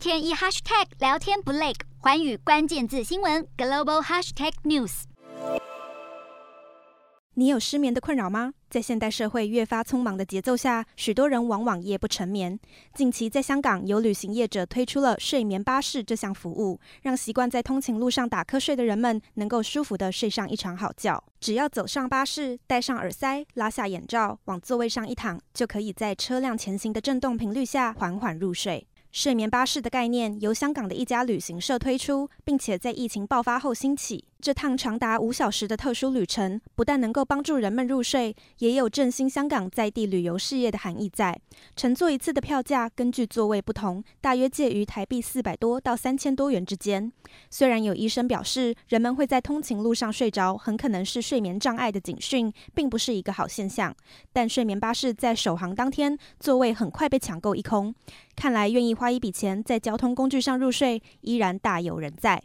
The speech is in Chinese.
天一 hashtag 聊天不累，寰宇关键字新闻 global hashtag news。你有失眠的困扰吗？在现代社会越发匆忙的节奏下，许多人往往夜不成眠。近期在香港，有旅行业者推出了睡眠巴士这项服务，让习惯在通勤路上打瞌睡的人们能够舒服地睡上一场好觉。只要走上巴士，戴上耳塞，拉下眼罩，往座位上一躺，就可以在车辆前行的震动频率下缓缓入睡。睡眠巴士的概念由香港的一家旅行社推出，并且在疫情爆发后兴起。这趟长达五小时的特殊旅程，不但能够帮助人们入睡，也有振兴香港在地旅游事业的含义在。乘坐一次的票价根据座位不同，大约介于台币四百多到三千多元之间。虽然有医生表示，人们会在通勤路上睡着，很可能是睡眠障碍的警讯，并不是一个好现象。但睡眠巴士在首航当天，座位很快被抢购一空。看来，愿意花一笔钱在交通工具上入睡，依然大有人在。